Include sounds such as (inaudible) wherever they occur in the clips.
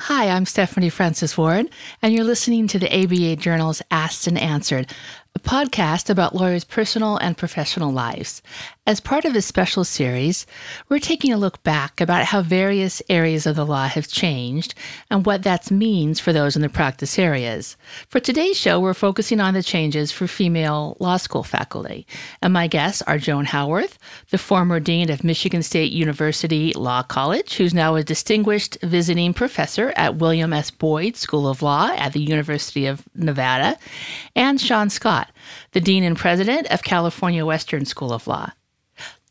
Hi, I'm Stephanie Francis Ward, and you're listening to the ABA Journal's Asked and Answered, a podcast about lawyers' personal and professional lives. As part of this special series, we're taking a look back about how various areas of the law have changed and what that means for those in the practice areas. For today's show, we're focusing on the changes for female law school faculty. And my guests are Joan Howarth, the former dean of Michigan State University Law College, who's now a distinguished visiting professor at William S. Boyd School of Law at the University of Nevada, and Sean Scott, the dean and president of California Western School of Law.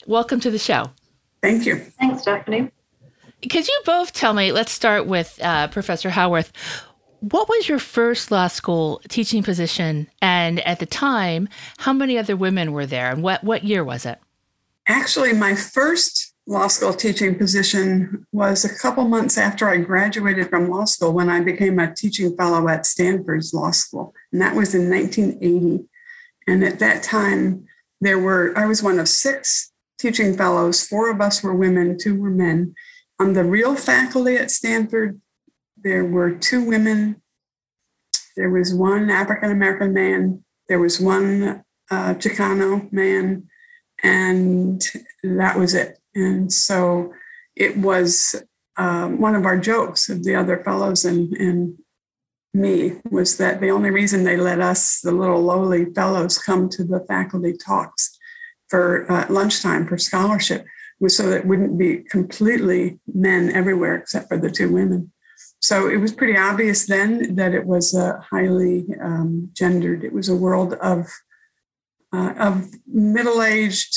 Welcome to the show. Thank you. Thanks, Stephanie. Could you both tell me? Let's start with uh, Professor Howarth. What was your first law school teaching position? And at the time, how many other women were there? And what, what year was it? Actually, my first law school teaching position was a couple months after I graduated from law school when I became a teaching fellow at Stanford's Law School. And that was in 1980. And at that time, there were, I was one of six teaching fellows. Four of us were women, two were men. On the real faculty at Stanford, there were two women. There was one African American man. There was one uh, Chicano man, and that was it. And so it was um, one of our jokes of the other fellows and, and me was that the only reason they let us, the little lowly fellows, come to the faculty talks for uh, lunchtime for scholarship was so that it wouldn't be completely men everywhere except for the two women. So it was pretty obvious then that it was uh, highly um, gendered. It was a world of uh, of middle-aged,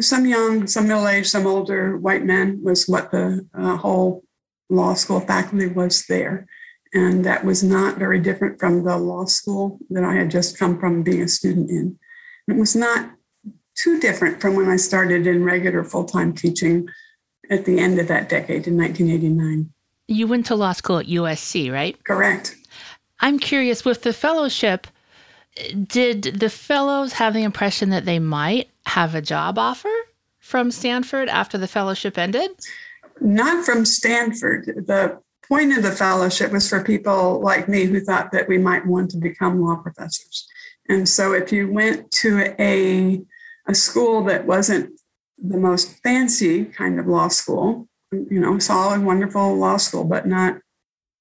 some young, some middle-aged, some older white men was what the uh, whole law school faculty was there, and that was not very different from the law school that I had just come from being a student in. It was not too different from when I started in regular full time teaching at the end of that decade in 1989. You went to law school at USC, right? Correct. I'm curious with the fellowship, did the fellows have the impression that they might have a job offer from Stanford after the fellowship ended? Not from Stanford. The point of the fellowship was for people like me who thought that we might want to become law professors. And so if you went to a a school that wasn't the most fancy kind of law school, you know, solid, wonderful law school, but not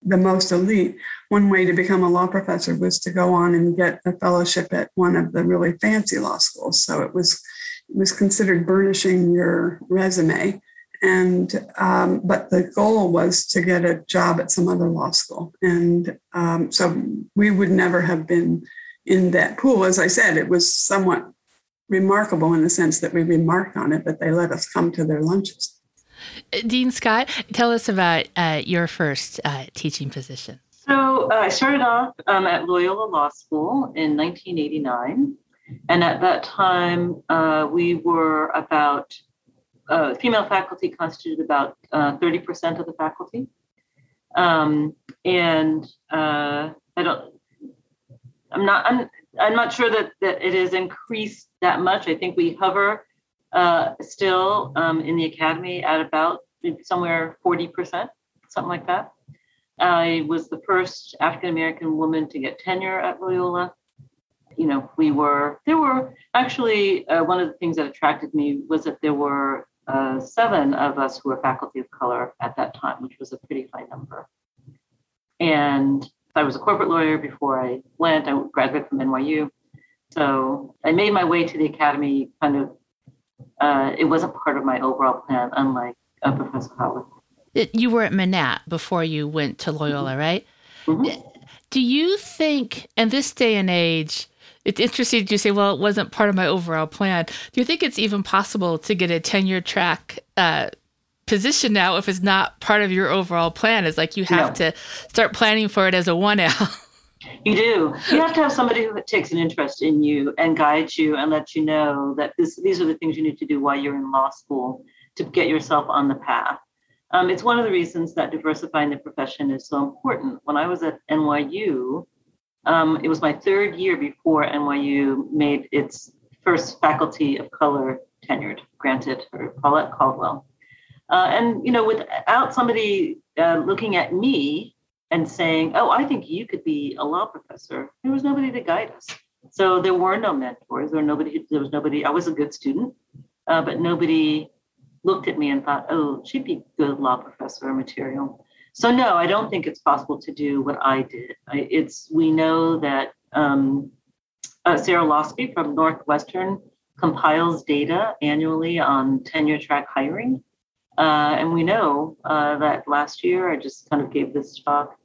the most elite. One way to become a law professor was to go on and get a fellowship at one of the really fancy law schools. So it was it was considered burnishing your resume. And um, but the goal was to get a job at some other law school. And um, so we would never have been in that pool. As I said, it was somewhat remarkable in the sense that we remarked on it, but they let us come to their lunches. Uh, Dean Scott, tell us about uh, your first uh, teaching position. So uh, I started off um, at Loyola Law School in 1989. And at that time, uh, we were about, uh, female faculty constituted about 30% of the faculty. Um, and I don't, I'm not, I'm, I'm not sure that, that it has increased that much. I think we hover uh, still um, in the academy at about somewhere 40%, something like that. I was the first African American woman to get tenure at Loyola. You know, we were, there were actually uh, one of the things that attracted me was that there were uh, seven of us who were faculty of color at that time, which was a pretty high number. And I was a corporate lawyer before I went. I graduated from NYU. So I made my way to the academy kind of, uh, it wasn't part of my overall plan, unlike uh, Professor Howarth. You were at Manatt before you went to Loyola, mm-hmm. right? Mm-hmm. Do you think, in this day and age, it's interesting you say, well, it wasn't part of my overall plan. Do you think it's even possible to get a tenure track uh, position now if it's not part of your overall plan? It's like you have no. to start planning for it as a 1L. (laughs) You do. You have to have somebody who takes an interest in you and guides you and lets you know that this, these are the things you need to do while you're in law school to get yourself on the path. Um, it's one of the reasons that diversifying the profession is so important. When I was at NYU, um, it was my third year before NYU made its first faculty of color tenured, granted, or Paulette Caldwell. Uh, and you know, without somebody uh, looking at me and saying, "Oh, I think you could be a law professor." There was nobody to guide us, so there were no mentors. There nobody. There was nobody. I was a good student, uh, but nobody looked at me and thought, "Oh, she'd be good law professor material." So no, I don't think it's possible to do what I did. I, it's we know that um, uh, Sarah Lawsky from Northwestern compiles data annually on tenure track hiring. Uh, and we know uh, that last year, I just kind of gave this talk,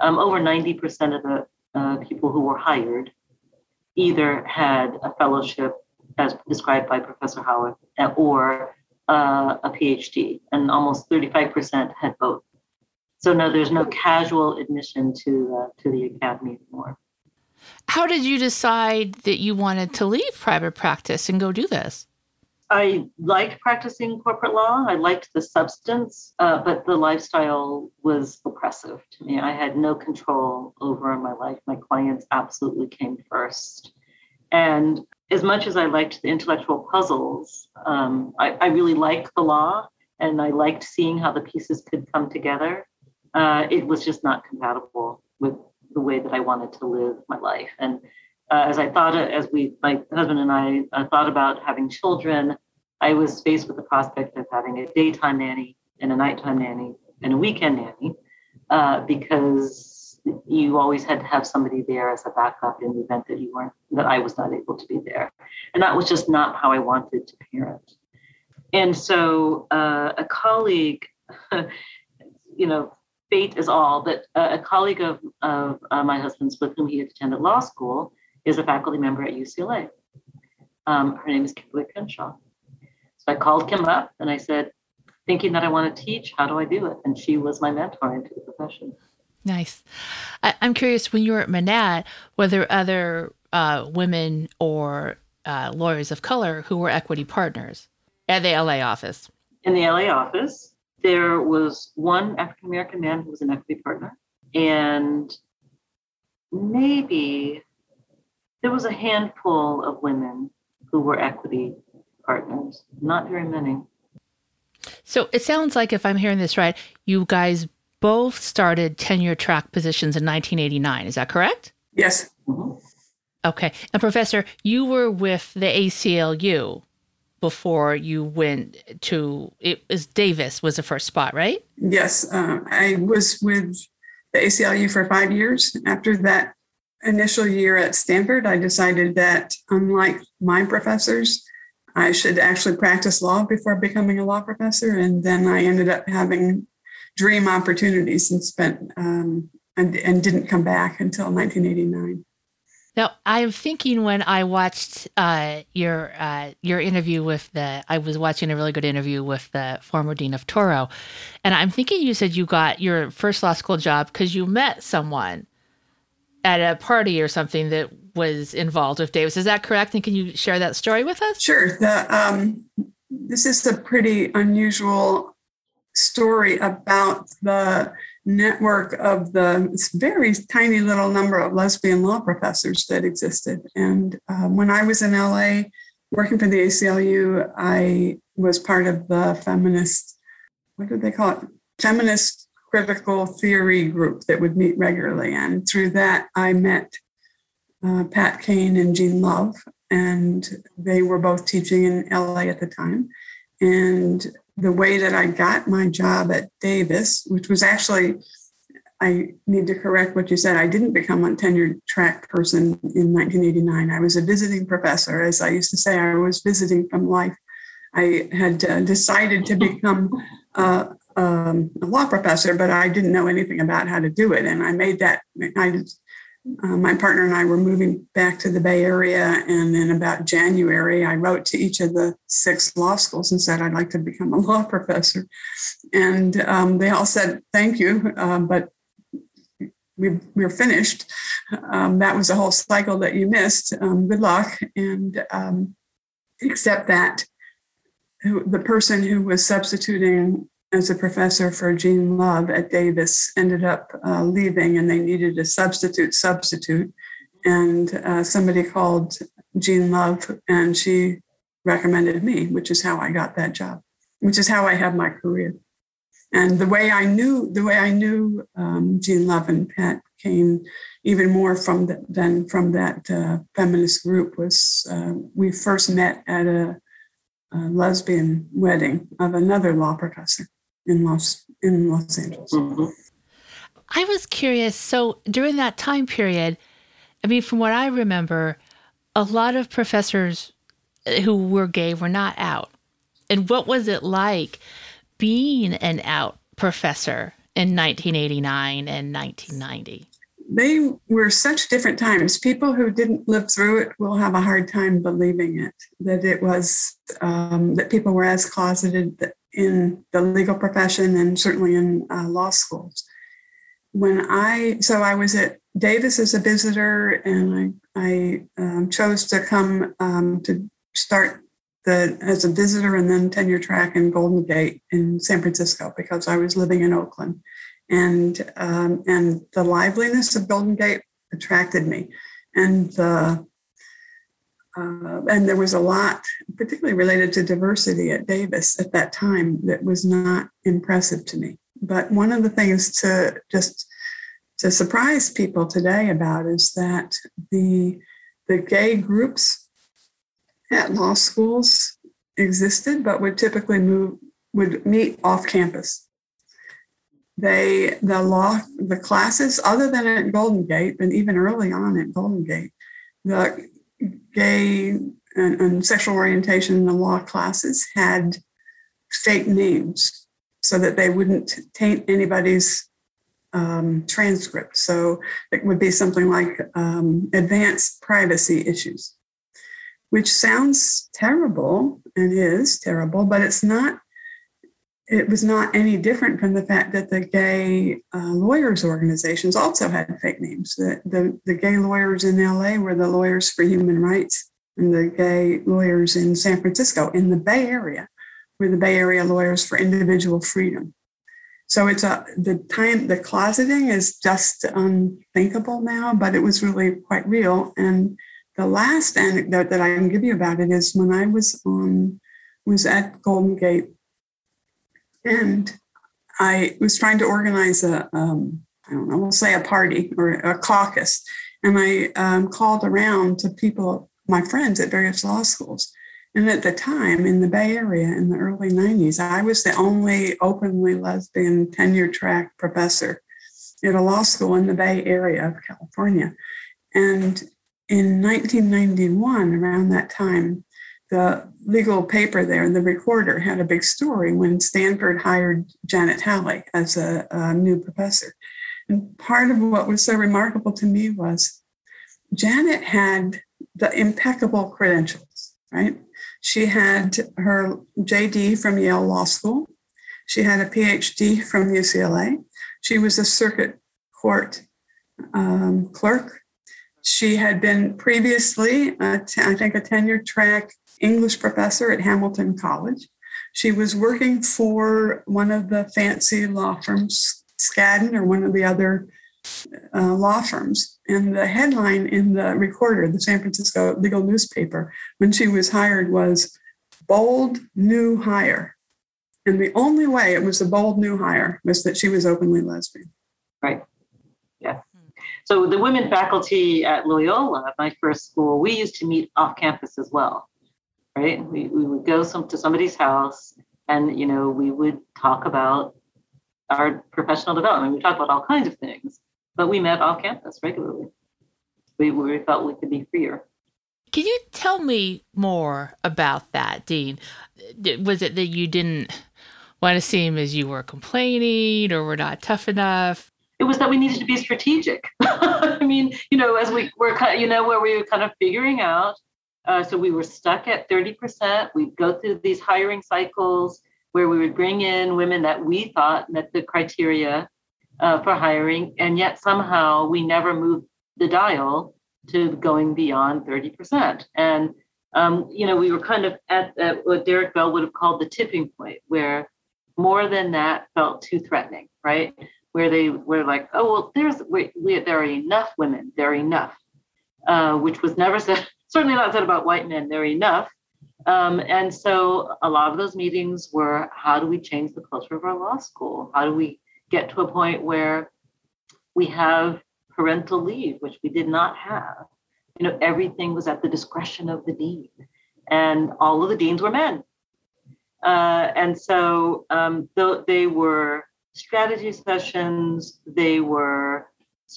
um, over 90% of the uh, people who were hired either had a fellowship as described by Professor Howarth or uh, a PhD, and almost 35% had both. So no, there's no casual admission to uh, to the academy anymore. How did you decide that you wanted to leave private practice and go do this? I liked practicing corporate law. I liked the substance, uh, but the lifestyle was oppressive to me. I had no control over my life. My clients absolutely came first. And as much as I liked the intellectual puzzles, um, I, I, really liked the law and I liked seeing how the pieces could come together. Uh, it was just not compatible with the way that I wanted to live my life. And uh, as I thought, as we, my husband and I uh, thought about having children, I was faced with the prospect of having a daytime nanny and a nighttime nanny and a weekend nanny uh, because you always had to have somebody there as a backup in the event that you weren't, that I was not able to be there. And that was just not how I wanted to parent. And so uh, a colleague, (laughs) you know, fate is all, but a colleague of, of uh, my husband's with whom he had attended law school is a faculty member at UCLA. Um, her name is Kimberlé Crenshaw. So I called Kim up and I said, thinking that I want to teach, how do I do it? And she was my mentor into the profession. Nice. I, am curious, when you were at Manatt, were there other uh, women or uh, lawyers of color who were equity partners at the LA office? In the LA office, there was one African American man who was an equity partner, and maybe there was a handful of women who were equity partners, not very many. So it sounds like, if I'm hearing this right, you guys both started tenure track positions in 1989. Is that correct? Yes. Mm-hmm. Okay. And Professor, you were with the ACLU before you went to it was Davis was the first spot, right? Yes, uh, I was with the ACLU for five years. After that initial year at Stanford, I decided that unlike my professors, I should actually practice law before becoming a law professor. And then I ended up having dream opportunities and spent um, and, and didn't come back until 1989. Now, I'm thinking when I watched uh, your uh, your interview with the, I was watching a really good interview with the former dean of Touro, and I'm thinking you said you got your first law school job because you met someone at a party or something that was involved with Davis. Is that correct? And can you share that story with us? Sure. The, um, this is a pretty unusual story about the network of the very tiny little number of lesbian law professors that existed. And um, when I was in LA working for the ACLU, I was part of the feminist, what did they call it? Feminist critical theory group that would meet regularly. And through that, I met uh, Pat Cain and Jean Love, and they were both teaching in LA at the time. And the way that I got my job at Davis, which was actually, I need to correct what you said. I didn't become a tenured track person in 1989. I was a visiting professor. As I used to say, I was visiting from life. I had uh, decided to become uh, um, a law professor, but I didn't know anything about how to do it. And I made that, I uh, my partner and I were moving back to the Bay Area. And in about January, I wrote to each of the six law schools and said, I'd like to become a (laughs) law professor. And um, they all said, thank you, uh, but we, we're finished. Um, that was a whole cycle that you missed. Um, good luck. And um, except that the person who was substituting as a professor for Jean Love at Davis ended up uh, leaving and they needed a substitute substitute. And uh, somebody called Jean Love and she recommended me, which is how I got that job, which is how I have my career. And the way I knew the way I knew um, Jean Love and Pat Cain even more from the, than from that uh, feminist group was uh, we first met at a, a, lesbian wedding of another law professor in Los in Los Angeles. Mm-hmm. I was curious. So during that time period, I mean, from what I remember, a lot of professors who were gay were not out. And what was it like being an out professor in 1989 and 1990? They were such different times. People who didn't live through it will have a hard time believing it, that it was, um, that people were as closeted in the legal profession and certainly in uh, law schools. When I, so I was at Davis as a visitor and I, I um, chose to come um, to start the as a visitor and then tenure track in Golden Gate in San Francisco because I was living in Oakland, and um, and the liveliness of Golden Gate attracted me, and the uh, and there was a lot, particularly related to diversity at Davis at that time, that was not impressive to me. But one of the things to just to surprise people today about is that the the gay groups at law schools existed, but would typically move would meet off campus. They the law the classes other than at Golden Gate, and even early on at Golden Gate, the gay and, and sexual orientation in the law classes had fake names so that they wouldn't taint anybody's um, transcript. So it would be something like um, advanced privacy issues which sounds terrible and is terrible, but it's not. It was not any different from the fact that the gay uh, lawyers organizations also had fake names. The, the, the gay lawyers in LA were the Lawyers for Human Rights, and the gay lawyers in San Francisco, in the Bay Area, were the Bay Area Lawyers for Individual Freedom. So it's a the time the closeting is just unthinkable now, but it was really quite real. And the last anecdote that I can give you about it is when I was on was at Golden Gate, and I was trying to organize a um, I don't know, we'll say a party or a caucus, and I um, called around to people, my friends at various law schools. And at the time in the Bay Area in the early 90s, I was the only openly lesbian tenure track professor at a law school in the Bay Area of California. And in 1991, around that time, the legal paper there, the recorder, had a big story when Stanford hired Janet Halley as a, a new professor. And part of what was so remarkable to me was Janet had the impeccable credentials, right? She had her JD from Yale Law School. She had a PhD from UCLA. She was a circuit court um, clerk she had been previously, I think, a tenure track English professor at Hamilton College. She was working for one of the fancy law firms, Skadden, or one of the other uh, law firms. And the headline in the Recorder, the San Francisco legal newspaper, when she was hired was bold new hire. And the only way it was a bold new hire was that she was openly lesbian. Right. Yeah. So the women faculty at Loyola, my first school, we used to meet off campus as well, right? We, we would go some, to somebody's house and, you know, we would talk about our professional development. We talk about all kinds of things, but we met off campus regularly. We, we felt we could be freer. Can you tell me more about that, Dean? Was it that you didn't want to seem as you were complaining or were not tough enough? it was that we needed to be strategic. (laughs) I mean, you know, as we were kind of, you know, where we were kind of figuring out. Uh, so we were stuck at 30%. We'd go through these hiring cycles where we would bring in women that we thought met the criteria uh, for hiring. And yet somehow we never moved the dial to going beyond 30%. And, um, you know, we were kind of at, at what Derek Bell would have called the tipping point, where more than that felt too threatening, right? where they were like, oh, well, there's we, we, there are enough women, there are enough, uh, which was never (laughs) said, certainly not said about white men, there enough. Um, and so a lot of those meetings were how do we change the culture of our law school? How do we get to a point where we have parental leave, which we did not have? You know, everything was at the discretion of the dean, and all of the deans were men. Uh, and so um, th- they were strategy sessions, they were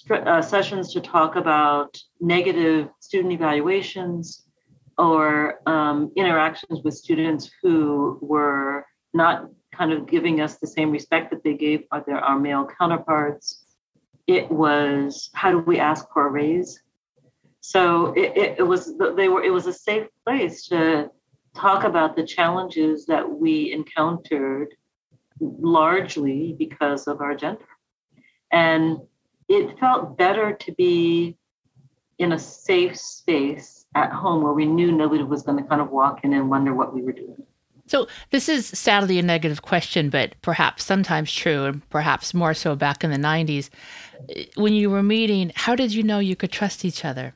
uh, sessions to talk about negative student evaluations or um, interactions with students who were not kind of giving us the same respect that they gave their, our male counterparts. It was how do we ask for a raise? So it, it, it was they were it was a safe place to talk about the challenges that we encountered largely because of our gender. And it felt better to be in a safe space at home where we knew nobody was going to kind of walk in and wonder what we were doing. So, this is sadly a negative question, but perhaps sometimes true, and perhaps more so back in the 90s. When you were meeting, how did you know you could trust each other?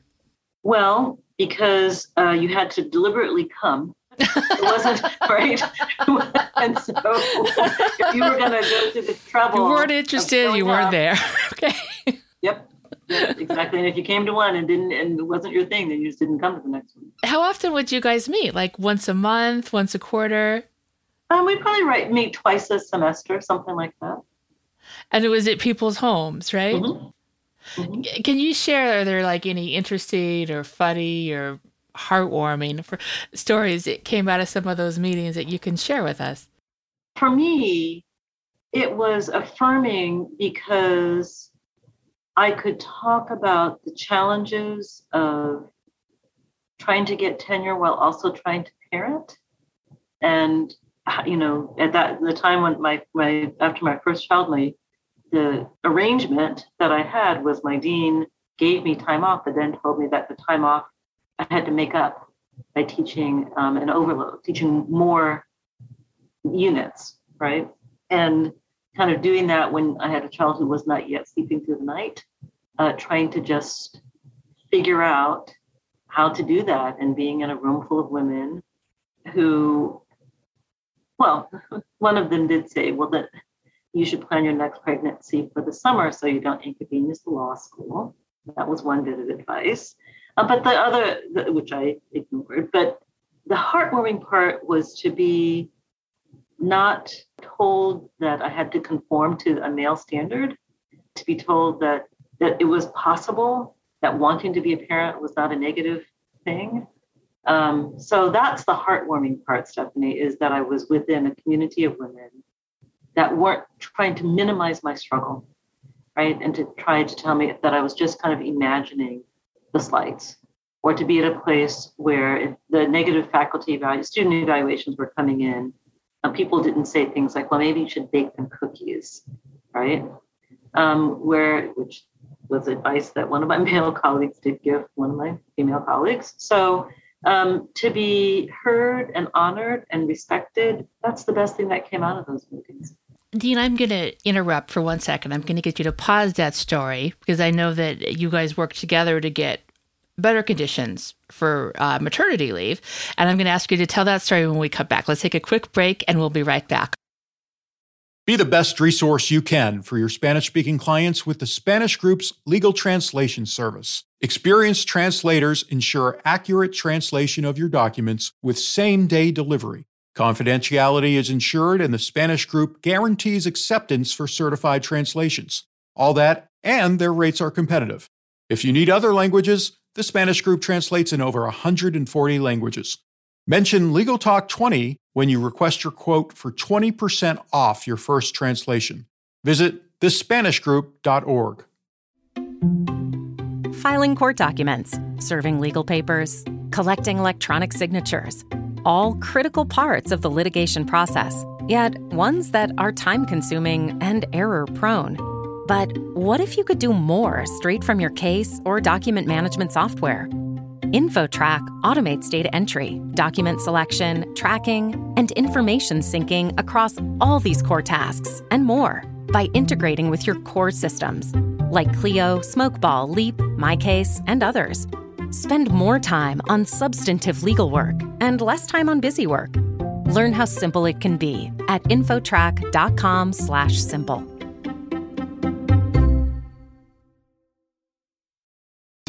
Well, because uh, you had to deliberately come it wasn't (laughs) right. and so if you were going to go to the trouble, you weren't interested. You weren't up, there. (laughs) okay. Yep. Yep, exactly. And if you came to one and didn't, and it wasn't your thing, then you just didn't come to the next one. How often would you guys meet? Like once a month, once a quarter? Um, we'd probably write, meet twice a semester, something like that. And it was at people's homes, right? Mm-hmm. Mm-hmm. Can you share? Are there like any interesting or funny or heartwarming for stories that came out of some of those meetings that you can share with us? For me, it was affirming because I could talk about the challenges of trying to get tenure while also trying to parent. And you know, at that the time when my my after my first child, my the arrangement that I had was my dean gave me time off, but then told me that the time off I had to make up by teaching um, an overload, teaching more units, right? And kind of doing that when I had a child who was not yet sleeping through the night, uh, trying to just figure out how to do that and being in a room full of women who, well, (laughs) one of them did say, well, that you should plan your next pregnancy for the summer so you don't inconvenience the law school. That was one bit of advice. Uh, but the other, which I ignored, but the heartwarming part was to be not told that I had to conform to a male standard, to be told that that it was possible, that wanting to be a parent was not a negative thing. Um, so that's the heartwarming part, Stephanie, is that I was within a community of women that weren't trying to minimize my struggle, right? And to try to tell me that I was just kind of imagining the slides or to be at a place where the negative faculty value, student evaluations were coming in, people didn't say things like, well, maybe you should bake them cookies, right? Um, where, which was advice that one of my (laughs) male colleagues did give one of my female colleagues. So um, to be heard and honored and respected, that's the best thing that came out of those meetings. Dean, I'm going to interrupt for one second. I'm going to get you to pause that story because I know that you guys worked together to get better conditions for uh, maternity leave. And I'm going to ask you to tell that story when we come back. Let's take a quick break and we'll be right back. Be the best resource you can for your Spanish speaking clients with the Spanish Group's legal translation service. Experienced translators ensure accurate translation of your documents with same day delivery. Confidentiality is ensured, and the Spanish Group guarantees acceptance for certified translations. All that, and their rates are competitive. If you need other languages, the Spanish group translates in over 140 languages. Mention Legal Talk 20 when you request your quote for 20% off your first translation. Visit thespanishgroup.org. Filing court documents, serving legal papers, collecting electronic signatures, all critical parts of the litigation process, yet ones that are time consuming and error prone. But what if you could do more straight from your case or document management software? InfoTrack automates data entry, document selection, tracking, and information syncing across all these core tasks and more by integrating with your core systems like Clio, Smokeball, Leap, MyCase, and others. Spend more time on substantive legal work and less time on busy work. Learn how simple it can be at infotrack.com/simple.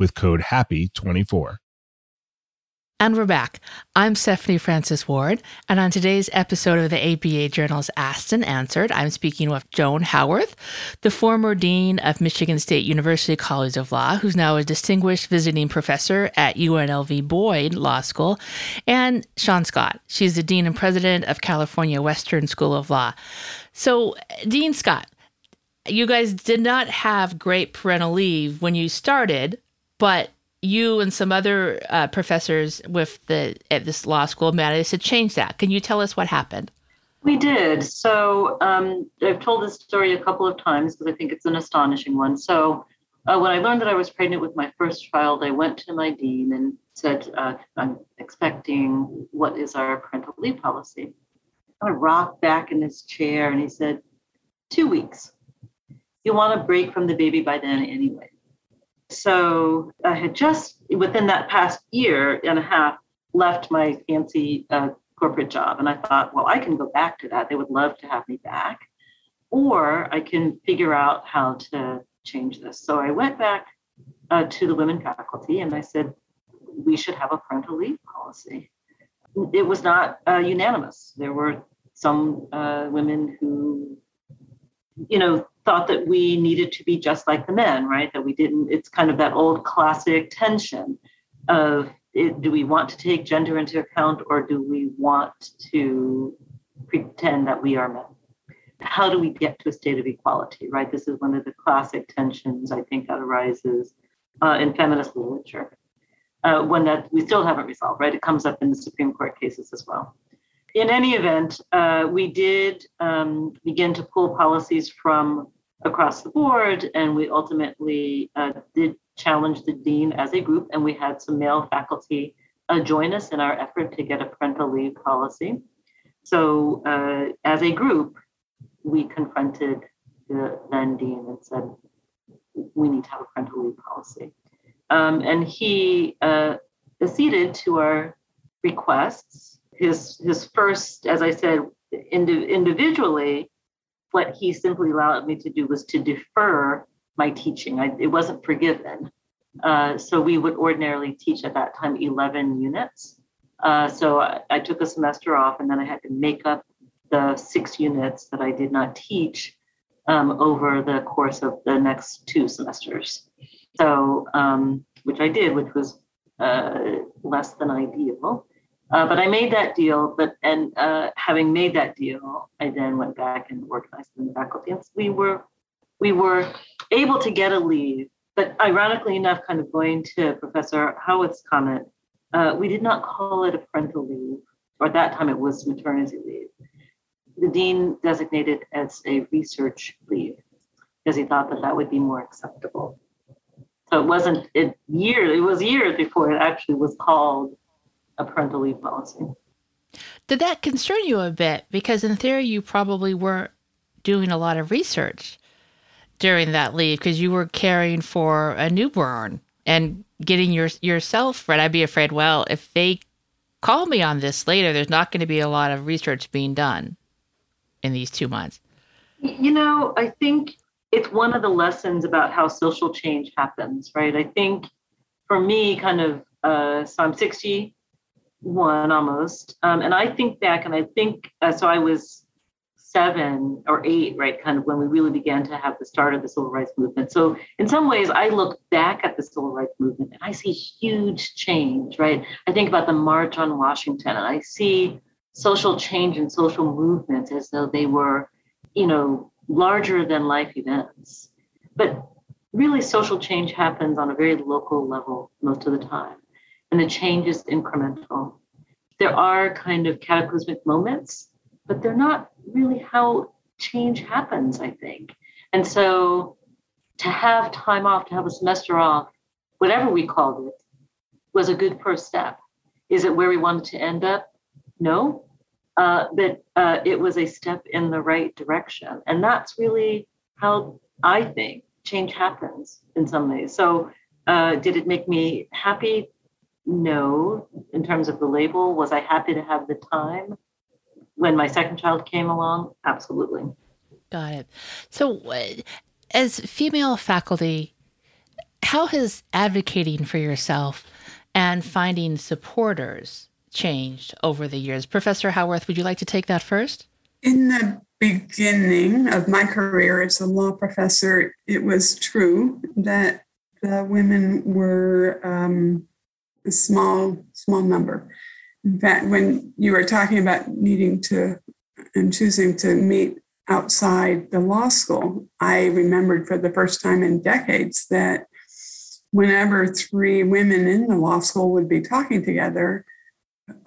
with code HAPPY24. And we're back. I'm Stephanie Francis Ward, and on today's episode of the ABA Journal's Asked and Answered, I'm speaking with Joan Howarth, the former dean of Michigan State University College of Law, who's now a distinguished visiting professor at UNLV Boyd Law School, and Sean Scott. She's the dean and president of California Western School of Law. So, Dean Scott, you guys did not have great parental leave when you started, but you and some other uh, professors with the at this law school managed to change that. Can you tell us what happened? We did. So um, I've told this story a couple of times because I think it's an astonishing one. So uh, when I learned that I was pregnant with my first child, I went to my dean and said, uh, "I'm expecting. What is our parental leave policy?" I rocked back in his chair, and he said, two weeks. You want a break from the baby by then anyway." So I had just within that past year and a half left my fancy uh, corporate job. And I thought, well, I can go back to that. They would love to have me back. Or I can figure out how to change this. So I went back uh, to the women faculty and I said, we should have a parental leave policy. It was not uh, unanimous. There were some uh, women who, you know, thought that we needed to be just like the men, right? That we didn't, it's kind of that old classic tension of it, do we want to take gender into account or do we want to pretend that we are men? How do we get to a state of equality, right? This is one of the classic tensions I think that arises uh, in feminist literature. Uh, one that we still haven't resolved, right? It comes up in the Supreme Court cases as well in any event, uh, we did um, begin to pull policies from across the board, and we ultimately uh, did challenge the dean as a group, and we had some male faculty uh, join us in our effort to get a parental leave policy. So, uh, as a group, we confronted the then dean and said, "We need to have a parental leave policy," um, and he uh, acceded to our requests. His his first, as I said, indi- individually what he simply allowed me to do was to defer my teaching. I, it wasn't forgiven. Uh, so we would ordinarily teach at that time 11 units. Uh, so I, I, took a semester off and then I had to make up the six units that I did not teach um, over the course of the next two semesters. So, um, which I did, which was uh, less than ideal. Uh, but I made that deal, but and uh, having made that deal, I then went back and organized in the faculty. And we were we were able to get a leave, but ironically enough, kind of going to Professor Howarth's comment, uh, we did not call it a parental leave, or at that time it was maternity leave. The dean designated as a research leave because he thought that that would be more acceptable. So it wasn't it years; it was years before it actually was called a parental leave policy. Did that concern you a bit? Because in theory, you probably weren't doing a lot of research during that leave because you were caring for a newborn and getting your yourself right. I'd be afraid, well, if they call me on this later, there's not going to be a lot of research being done in these two months. You know, I think it's one of the lessons about how social change happens, right? I think for me, kind of, uh, so I'm 60 one almost. Um, and I think back and I think, uh, so I was seven or eight, right, kind of when we really began to have the start of the civil rights movement. So in some ways, I look back at the civil rights movement and I see huge change, right? I think about the March on Washington and I see social change and social movements as though they were, you know, larger than life events. But really, social change happens on a very local level most of the time. And the change is incremental. There are kind of cataclysmic moments, but they're not really how change happens, I think. And so to have time off, to have a semester off, whatever we called it, was a good first step. Is it where we wanted to end up? No. Uh, but uh, it was a step in the right direction. And that's really how I think change happens in some ways. So, uh, did it make me happy? No. In terms of the label, was I happy to have the time? When my second child came along, absolutely. Got it. So, as female faculty, how has advocating for yourself and finding supporters changed over the years? Professor Howarth, would you like to take that first? In the beginning of my career as a law professor, it was true that the women were um, a small, small number. In fact, when you were talking about needing to and choosing to meet outside the law school, I remembered for the first time in decades that whenever three women in the law school would be talking together,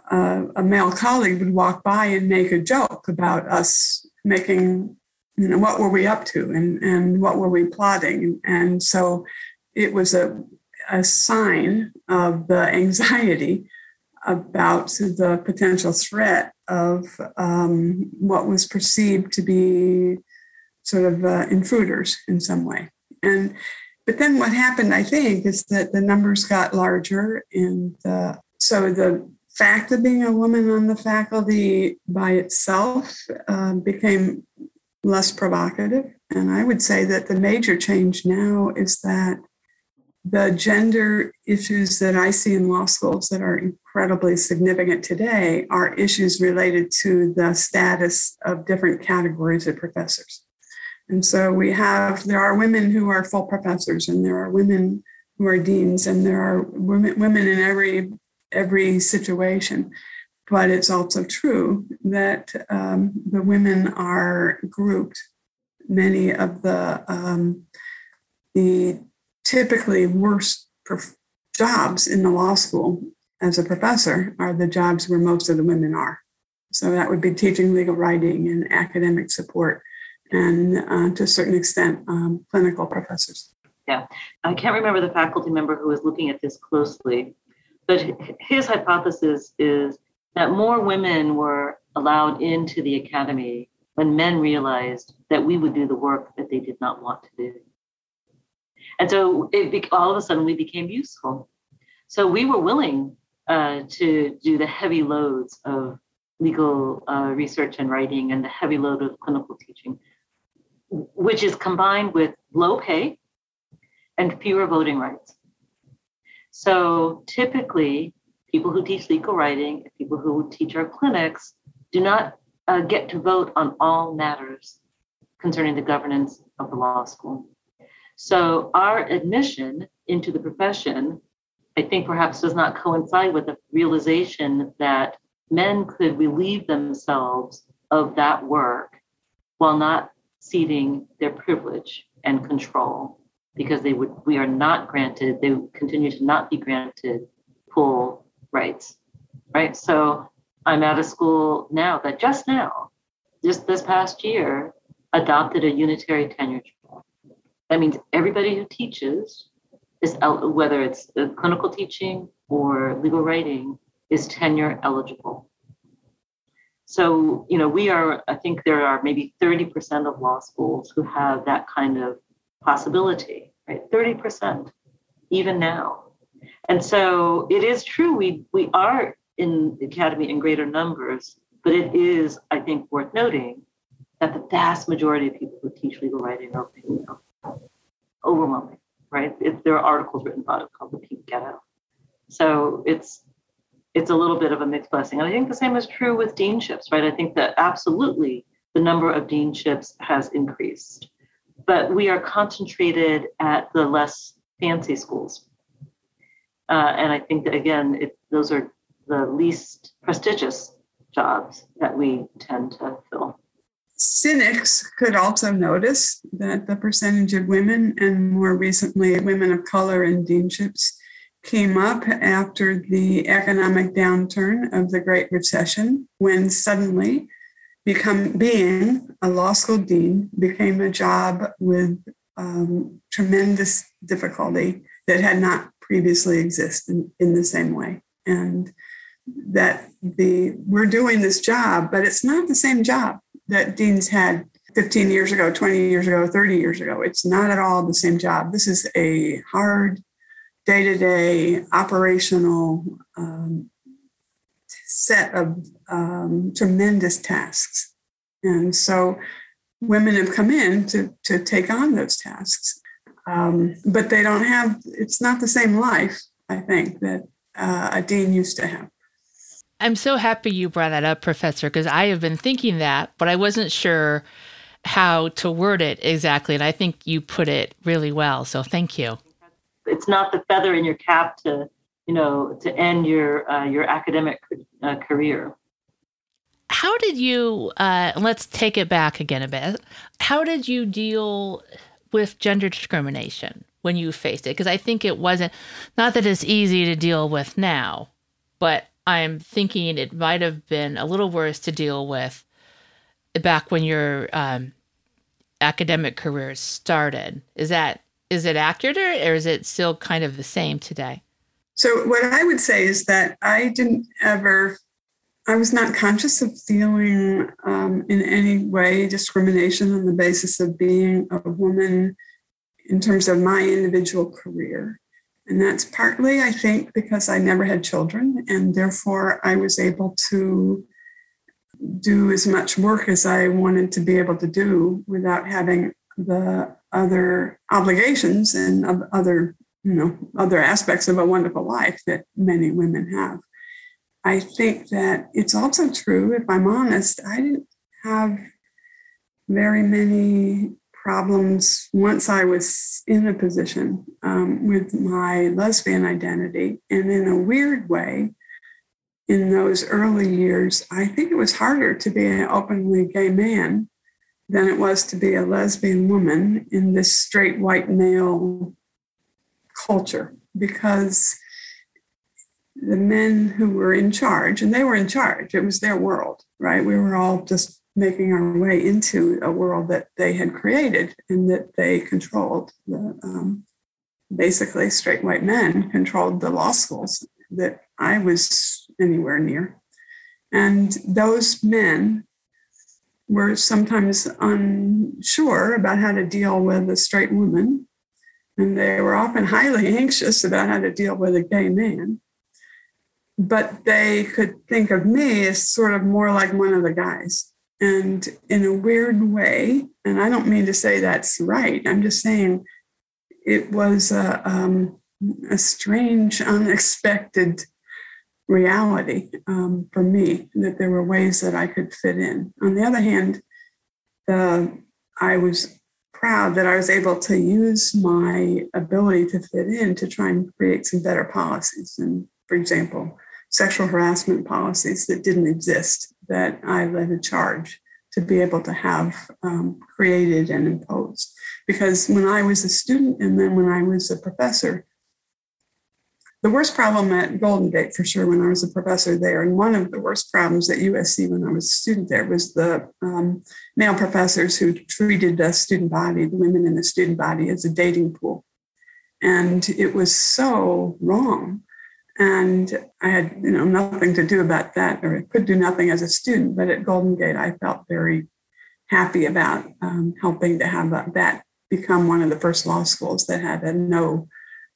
uh, a male colleague would walk by and make a joke about us making, you know, what were we up to and, and what were we plotting. And so it was a, a sign of the anxiety about the potential threat of um, what was perceived to be sort of uh, intruders in some way. And but then what happened, I think, is that the numbers got larger, and uh, so the fact of being a woman on the faculty by itself uh, became less provocative. And I would say that the major change now is that the gender issues that I see in law schools that are incredibly significant today are issues related to the status of different categories of professors. And so we have, there are women who are full professors, and there are women who are deans, and there are women, women in every every situation. But it's also true that um, the women are grouped. Many of the um, the typically worst prof- jobs in the law school as a professor are the jobs where most of the women are. So that would be teaching legal writing and academic support and uh, to a certain extent, um, clinical professors. Yeah, I can't remember the faculty member who was looking at this closely, but his hypothesis is that more women were allowed into the academy when men realized that we would do the work that they did not want to do. And so it all of a sudden we became useful. So we were willing uh, to do the heavy loads of legal uh, research and writing and the heavy load of clinical teaching which is combined with low pay and fewer voting rights. So typically, people who teach legal writing, people who teach our clinics, do not uh, get to vote on all matters concerning the governance of the law school. So our admission into the profession, I think perhaps does not coincide with the realization that men could relieve themselves of that work while not ceding their privilege and control because they would we are not granted they continue to not be granted full rights right? So i'm at a school now that just now just this past year adopted a unitary tenure that means everybody who teaches is whether it's clinical teaching or legal writing is tenure eligible so, you know, we are, I think there are maybe 30% of law schools who have that kind of possibility, right? 30%, even now. And so it is true, we, we are in the academy in greater numbers, but it is, I think, worth noting that the vast majority of people who teach legal writing are female. Overwhelming, right? If there are articles written about it called the pink ghetto. So it's it's a little bit of a mixed blessing. And I think the same is true with deanships, right? I think that absolutely the number of deanships has increased, but we are concentrated at the less fancy schools. Uh, and I think that, again, it, those are the least prestigious jobs that we tend to fill. Cynics could also notice that the percentage of women and more recently women of color in deanships came up after the economic downturn of the Great Recession, when suddenly become being a law school dean became a job with um, tremendous difficulty that had not previously existed in, the same way. And that the we're doing this job, but it's not the same job that deans had 15 years ago, 20 years ago, 30 years ago. It's not at all the same job. This is a hard, day to day operational um, set of um, tremendous tasks. And so women have come in to, to take on those tasks. Um, but they don't have, it's not the same life, I think, that uh, a dean used to have. I'm so happy you brought that up, Professor, because I have been thinking that, but I wasn't sure how to word it exactly. And I think you put it really well. So thank you. It's not the feather in your cap to, you know, to end your uh, your academic uh, career. How did you? Uh, let's take it back again a bit. How did you deal with gender discrimination when you faced it? Because I think it wasn't not that it's easy to deal with now, but I'm thinking it might have been a little worse to deal with back when your um, academic career started. Is that is it accurate or is it still kind of the same today? So what I would say is that I didn't ever, I was not conscious of feeling um, in any way discrimination on the basis of being a woman in terms of my individual career. And that's partly, I think, because I never had children, and therefore I was able to do as much work as I wanted to be able to do without having the other obligations and other, you know, other aspects of a wonderful life that many women have. I think that it's also true, if I'm honest, I didn't have very many problems once I was in a position um, with my lesbian identity. And in a weird way, in those early years, I think it was harder to be an openly gay man than it was to be a lesbian woman in this straight white male culture because the men who were in charge, and they were in charge, it was their world, right? We were all just making our way into a world that they had created and that they controlled. The, um, basically, straight white men controlled the law schools that I was anywhere near. And those men were sometimes unsure about how to deal with a straight woman. And they were often highly (laughs) anxious about how to deal with a gay man. But they could think of me as sort of more like one of the guys. And in a weird way, and I don't mean to say that's right, I'm just saying it was a, um, a strange, unexpected reality um, for me that there were ways that I could fit in. On the other hand, uh, I was proud that I was able to use my ability to fit in to try and create some better policies. And for example, sexual harassment policies that didn't exist that I led a charge to be able to have um, created and imposed. Because when I was a student and then when I was a professor, the worst problem at Golden Gate, for sure, when I was a professor there, and one of the worst problems at USC when I was a student there was the um, male professors who treated the student body, the women in the student body, as a dating pool. And it was so wrong. And I had, you know, nothing to do about that, or I could do nothing as a student. But at Golden Gate, I felt very happy about um, helping to have that become one of the first law schools that had a no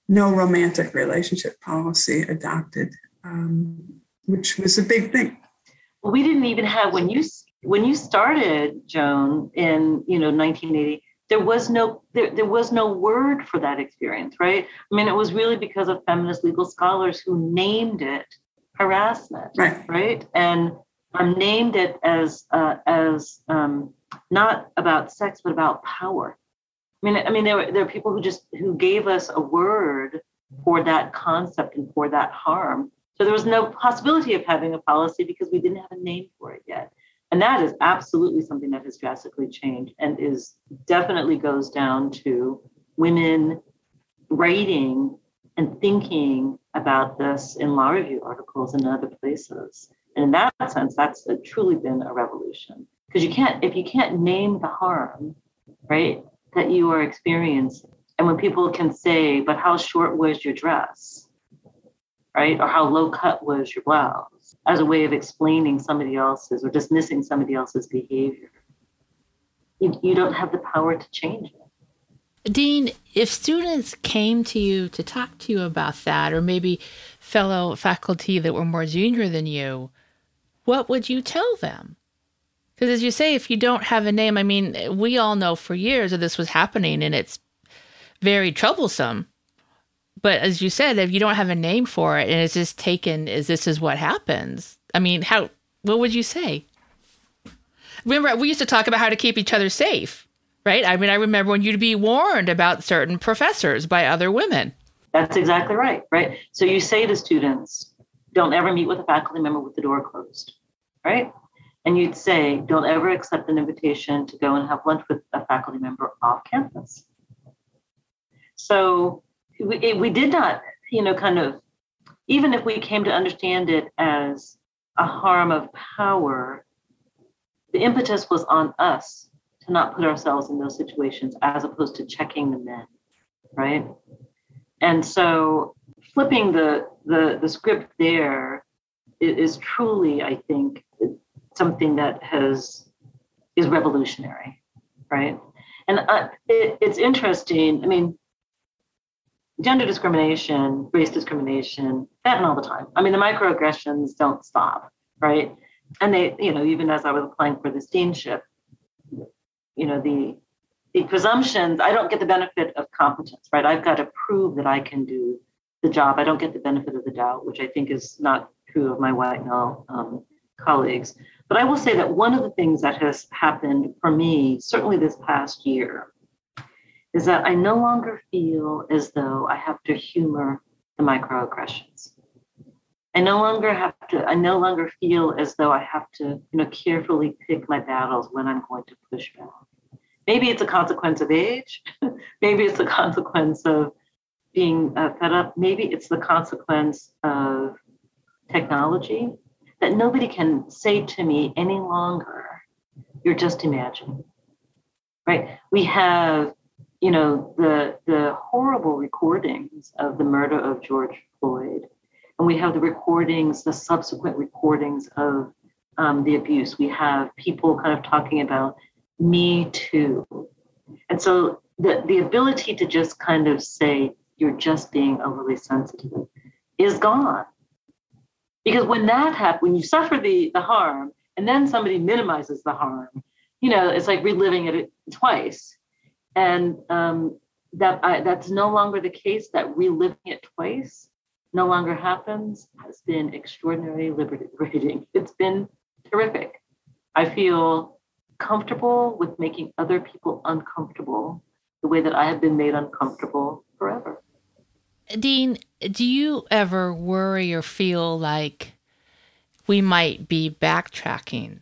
no romantic relationship policy adopted, um, which was a big thing. Well, we didn't even have when you when you started, Joan, in you know 1980. There was no there, there was no word for that experience, right? I mean, it was really because of feminist legal scholars who named it harassment, right? Right, and um, named it as uh, as um, not about sex but about power I mean, I mean, there were there are people who just who gave us a word for that concept and for that harm. So there was no possibility of having a policy because we didn't have a name for it yet. And that is absolutely something that has drastically changed and is definitely goes down to women writing and thinking about this in law review articles and other places. And in that sense, that's a, truly been a revolution because you can't if you can't name the harm, right, that you are experiencing, and when people can say, "But how short was your dress?" right, or how low cut was your blouse, as a way of explaining somebody else's or dismissing somebody else's behavior, you, you don't have the power to change it. Dean, if students came to you to talk to you about that, or maybe fellow faculty that were more junior than you, what would you tell them? Because as you say, if you don't have a name, I mean, we all know for years that this was happening and it's very troublesome. But as you said, if you don't have a name for it and it's just taken as this is what happens, I mean, how, what would you say? Remember, we used to talk about how to keep each other safe right? I mean, I remember when you'd be warned about certain professors by other women. That's exactly right, right? So you say to students, don't ever meet with a faculty member with the door closed, right? And you'd say, don't ever accept an invitation to go and have lunch with a faculty member off campus. So we, it, we did not, you know, kind of, even if we came to understand it as a harm of power, the impetus was on us to not put ourselves in those situations as opposed to checking the men, right? And so flipping the the, the script there is truly, I think, something that has is revolutionary, right? And uh, it, it's interesting. I mean, gender discrimination, race discrimination, that and all the time. I mean, the microaggressions don't stop, right? And they, you know, even as I was applying for this deanship, you know the the presumptions i don't get the benefit of competence right i've got to prove that i can do the job i don't get the benefit of the doubt which i think is not true of my white male um, colleagues but i will say that one of the things that has happened for me certainly this past year is that i no longer feel as though i have to humor the microaggressions I no longer have to, I no longer feel as though I have to, you know, carefully pick my battles when I'm going to push back. Maybe it's a consequence of age. (laughs) Maybe it's a consequence of being uh, fed up. Maybe it's the consequence of technology that nobody can say to me any longer, you're just imagining. Right? We have, you know, the the horrible recordings of the murder of George Floyd and we have the recordings, the subsequent recordings of um, the abuse. We have people kind of talking about me too. And so the, the ability to just kind of say, you're just being overly sensitive is gone. Because when that happens, when you suffer the, the harm and then somebody minimizes the harm, you know, it's like reliving it twice. And um, that I, that's no longer the case, that reliving it twice no longer happens has been extraordinarily liberating. (laughs) It's been terrific. I feel comfortable with making other people uncomfortable the way that I have been made uncomfortable forever. Dean, do you ever worry or feel like we might be backtracking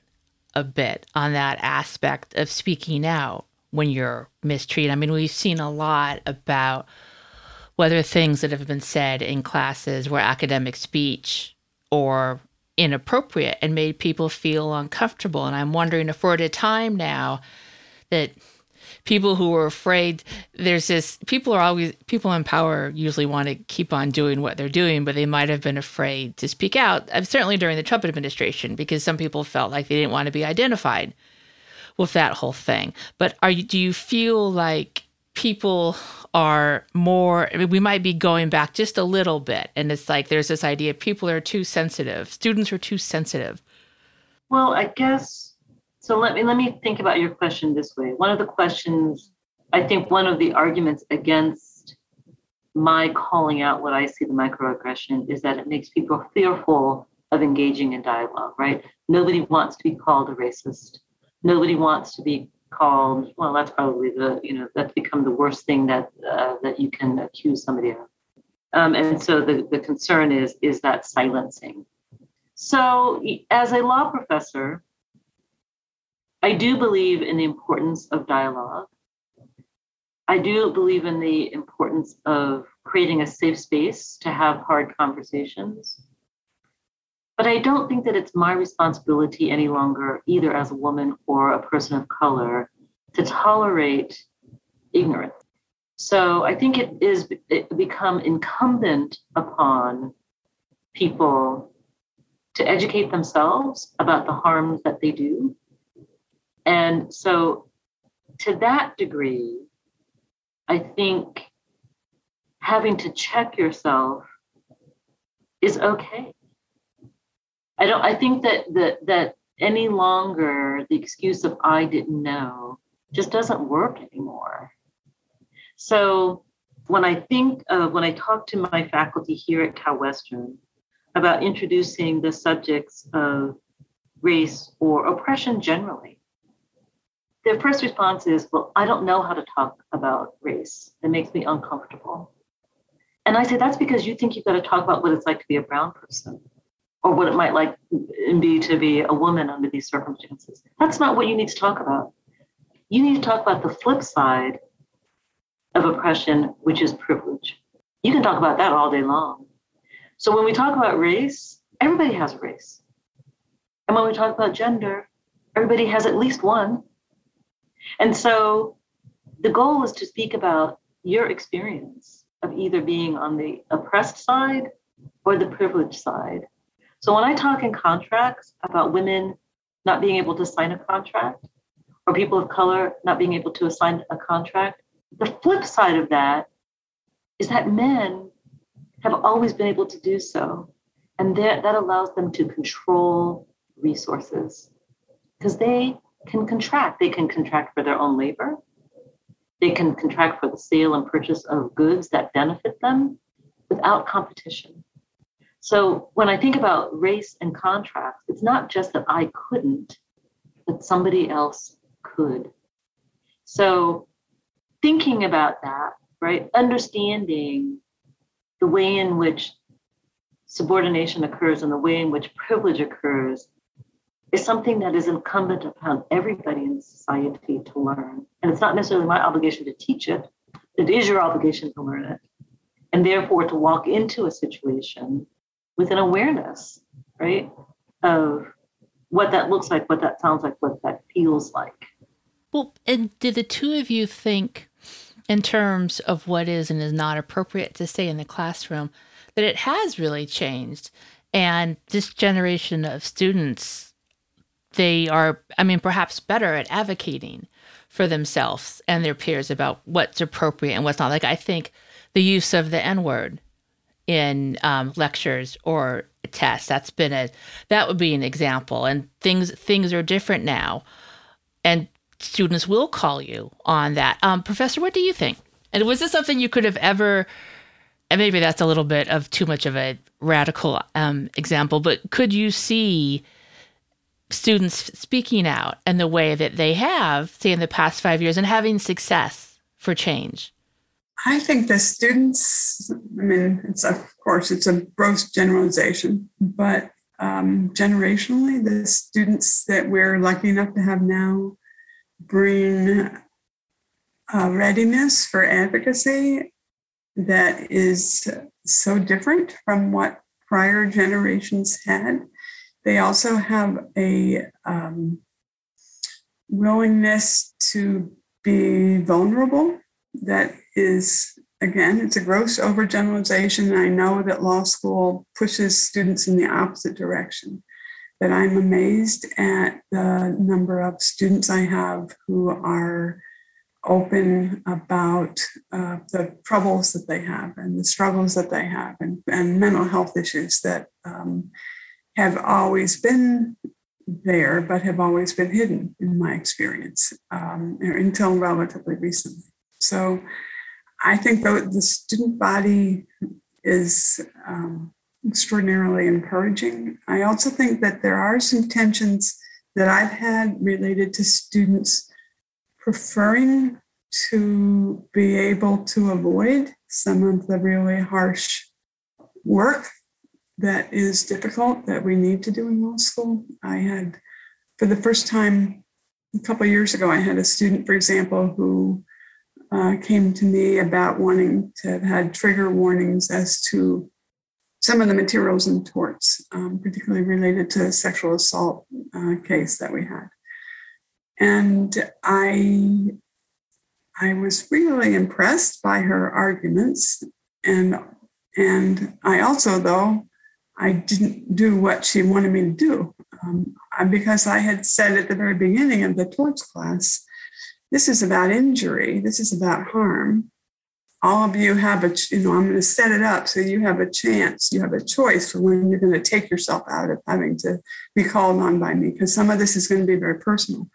a bit on that aspect of speaking out when you're mistreated? I mean, we've seen a lot about whether things that have been said in classes were academic speech or inappropriate and made people feel uncomfortable. And I'm wondering if we're at a time now that people who are afraid there's this people are always people in power usually want to keep on doing what they're doing but they might have been afraid to speak out uh, certainly during the trump administration because some people felt like they didn't want to be identified with that whole thing. But are you do you feel like people are more I mean, we might be going back just a little bit and it's like there's this idea people are too sensitive students are too sensitive. Well i guess so let me let me think about your question this way. One of the questions i think one of the arguments against my calling out what i see the microaggression is that it makes people fearful of engaging in dialogue right? Nobody wants to be called a racist nobody wants to be called well that's probably the you know that's become the worst thing that uh, that you can accuse somebody of. Um, and so the, the concern is is that silencing. So as a law professor i do believe in the importance of dialogue. I do believe in the importance of creating a safe space to have hard conversations. But I don't think that it's my responsibility any longer, either as a woman or a person of color, to tolerate ignorance. So I think it is it become incumbent upon people to educate themselves about the harms that they do. And so to that degree, I think having to check yourself is okay. I don't I think that that that any longer the excuse of I didn't know just doesn't work anymore. So when I think of when I talk to my faculty here at Cal Western about introducing the subjects of race or oppression generally, their first response is, Well, I don't know how to talk about race. It makes me uncomfortable. And I say, That's because you think you've got to talk about what it's like to be a brown person or what it might like be to be a woman under these circumstances. That's not what you need to talk about. You need to talk about the flip side of oppression, which is privilege. You can talk about that all day long. So when we talk about race, everybody has a race. And when we talk about gender, everybody has at least one. And so the goal is to speak about your experience of either being on the oppressed side or the privileged side. So when I talk in contracts about women not being able to sign a contract or people of color not being able to assign a contract, the flip side of that is that men have always been able to do so. And that, that allows them to control resources because they can contract. They can contract for their own labor. They can contract for the sale and purchase of goods that benefit them without competition. So when I think about race and contracts, it's not just that I couldn't, but somebody else could. So thinking about that, right? Understanding the way in which subordination occurs and the way in which privilege occurs is something that is incumbent upon everybody in society to learn. And it's not necessarily my obligation to teach it, it is your obligation to learn it. And therefore, to walk into a situation with an awareness, right, of what that looks like, what that sounds like, what that feels like. Well, and did the two of you think in terms of what is and is not appropriate to say in the classroom, that it has really changed. And this generation of students, they are, I mean, perhaps better at advocating for themselves and their peers about what's appropriate and what's not. Like, I think the use of the N word in um, lectures or tests, that's been a, that would be an example. And things, things are different now. And students will call you on that. Um, Professor, what do you think? And was this something you could have ever, and maybe that's a little bit of too much of a radical um, example, but could you see students speaking out in the way that they have, say, in the past five years and having success for change? I think the students, I mean, it's of course, it's a gross generalization, but um, generationally, the students that we're lucky enough to have now bring a readiness for advocacy that is so different from what prior generations had. They also have a um, willingness to be vulnerable that is again it's a gross overgeneralization i know that law school pushes students in the opposite direction that I'm amazed at the number of students I have who are open about uh, the troubles that they have and the struggles that they have and, and mental health issues that um, have always been there but have always been hidden in my experience um, until relatively recently. So I think the, the student body is um, extraordinarily encouraging. I also think that there are some tensions that I've had related to students preferring to be able to avoid some of the really harsh work that is difficult that we need to do in law school. I had, for the first time a couple years ago, I had a student, for example, who uh, came to me about wanting to have had trigger warnings as to some of the materials and torts, um, particularly related to the sexual assault uh, case that we had. And I, I was really impressed by her arguments, and and I also, though, I didn't do what she wanted me to do um, because I had said at the very beginning of the torts class, this is about injury, this is about harm. All of you have a, you know, I'm going to set it up so you have a chance, you have a choice for when you're going to take yourself out of having to be called on by me, because some of this is going to be very personal.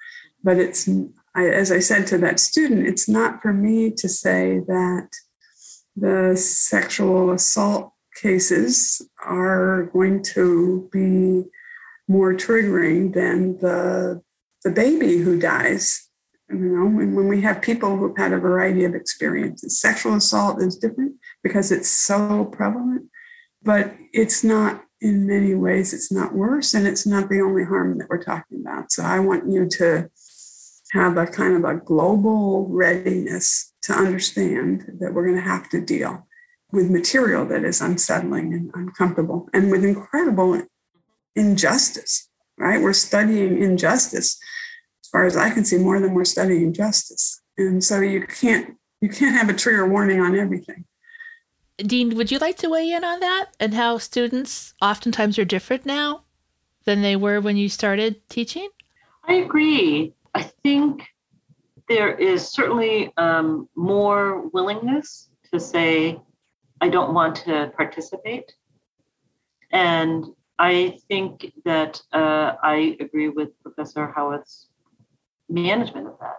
But it's, I, as I said to that student, it's not for me to say that the sexual assault cases are going to be more triggering than the the baby who dies. You know, when, when we have people who've had a variety of experiences, sexual assault is different because it's so prevalent, but it's not in many ways, it's not worse and it's not the only harm that we're talking about. So I want you to have a kind of a global readiness to understand that we're going to have to deal with material that is unsettling and uncomfortable and with incredible injustice, right? We're studying injustice, far as I can see, more than we're studying justice. And so you can't you can't have a trigger warning on everything. Dean, would you like to weigh in on that and how students oftentimes are different now than they were when you started teaching? I agree. I think there is certainly um, more willingness to say, I don't want to participate. And I think that uh, I agree with Professor Howarth's management of that.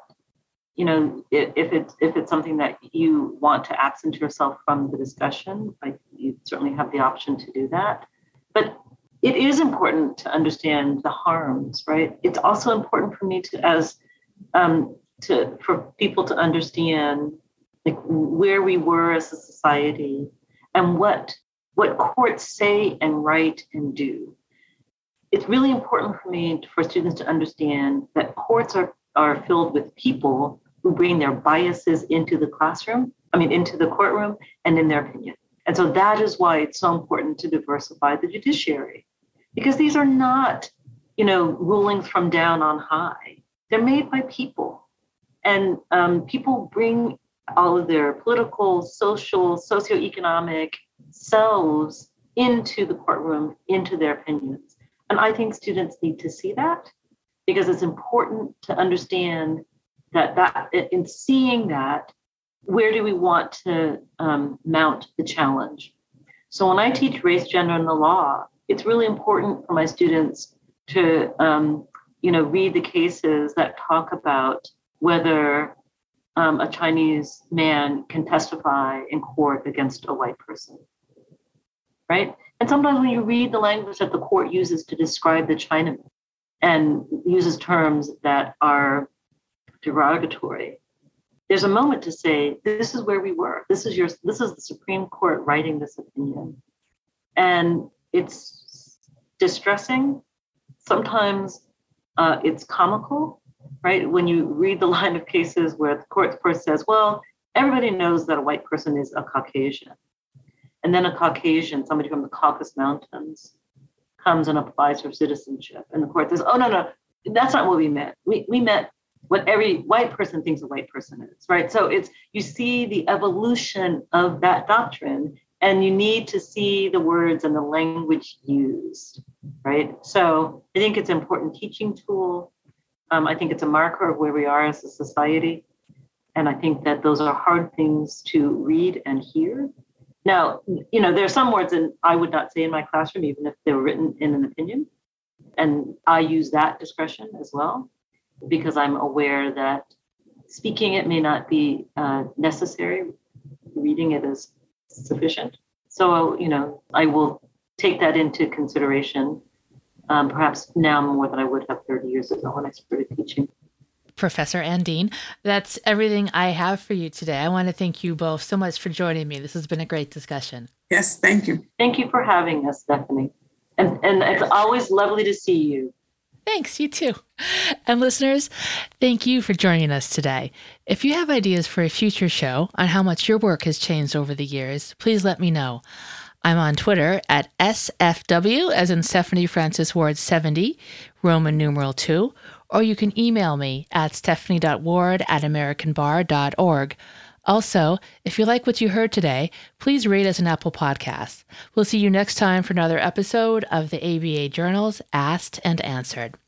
You know, if, it's if it's something that you want to absent yourself from the discussion, like you certainly have the option to do that. But it is important to understand the harms, right? It's also important for me to, as um, to for people to understand like where we were as a society and what what courts say and write and do. It's really important for me for students to understand that courts are, are filled with people who bring their biases into the classroom, I mean, into the courtroom and in their opinion. And so that is why it's so important to diversify the judiciary, because these are not, you know, rulings from down on high. They're made by people. And um, people bring all of their political, social, socioeconomic selves into the courtroom, into their opinions. And I think students need to see that because it's important to understand that that in seeing that, where do we want to um, mount the challenge? So when I teach race, gender, and the law, it's really important for my students to um, you know read the cases that talk about whether um, a Chinese man can testify in court against a white person, right? And sometimes when you read the language that the court uses to describe the Chinaman and uses terms that are derogatory, there's a moment to say, this is where we were. This is your this is the Supreme Court writing this opinion. And it's distressing. Sometimes uh, it's comical right? When you read the (laughs) line of cases where the court first says, well, everybody knows that a white person is a Caucasian. And then a Caucasian, somebody from the Caucasus Mountains, comes and applies for citizenship. And the court says, oh, no, no, that's not what we meant. We, we meant what every white person thinks a white person is, right? So it's, you see the evolution of that doctrine and you need to see the words and the language used, right? So I think it's an important teaching tool. Um, I think it's a marker of where we are as a society. And I think that those are hard things to read and hear. Now, you know, there are some words that I would not say in my classroom, even if they were written in an opinion. And I use that discretion as well, because I'm aware that speaking it may not be uh, necessary, reading it is sufficient. So, you know, I will take that into consideration um, perhaps now more than I would have 30 years ago when I started teaching. Professor Ann Dean, that's everything I have for you today. I want to thank you both so much for joining me. This has been a great discussion. Yes, thank you. Thank you for having us, Stephanie. And, and it's always lovely to see you. Thanks, you too. And listeners, thank you for joining us today. If you have ideas for a future show on how much your work has changed over the years, please let me know. I'm on Twitter at SFW, as in Stephanie Francis Ward 70, Roman numeral 2, or you can email me at stephanie.ward at americanbar.org. Also, if you like what you heard today, please rate us an Apple Podcast. We'll see you next time for another episode of the ABA Journals Asked and Answered.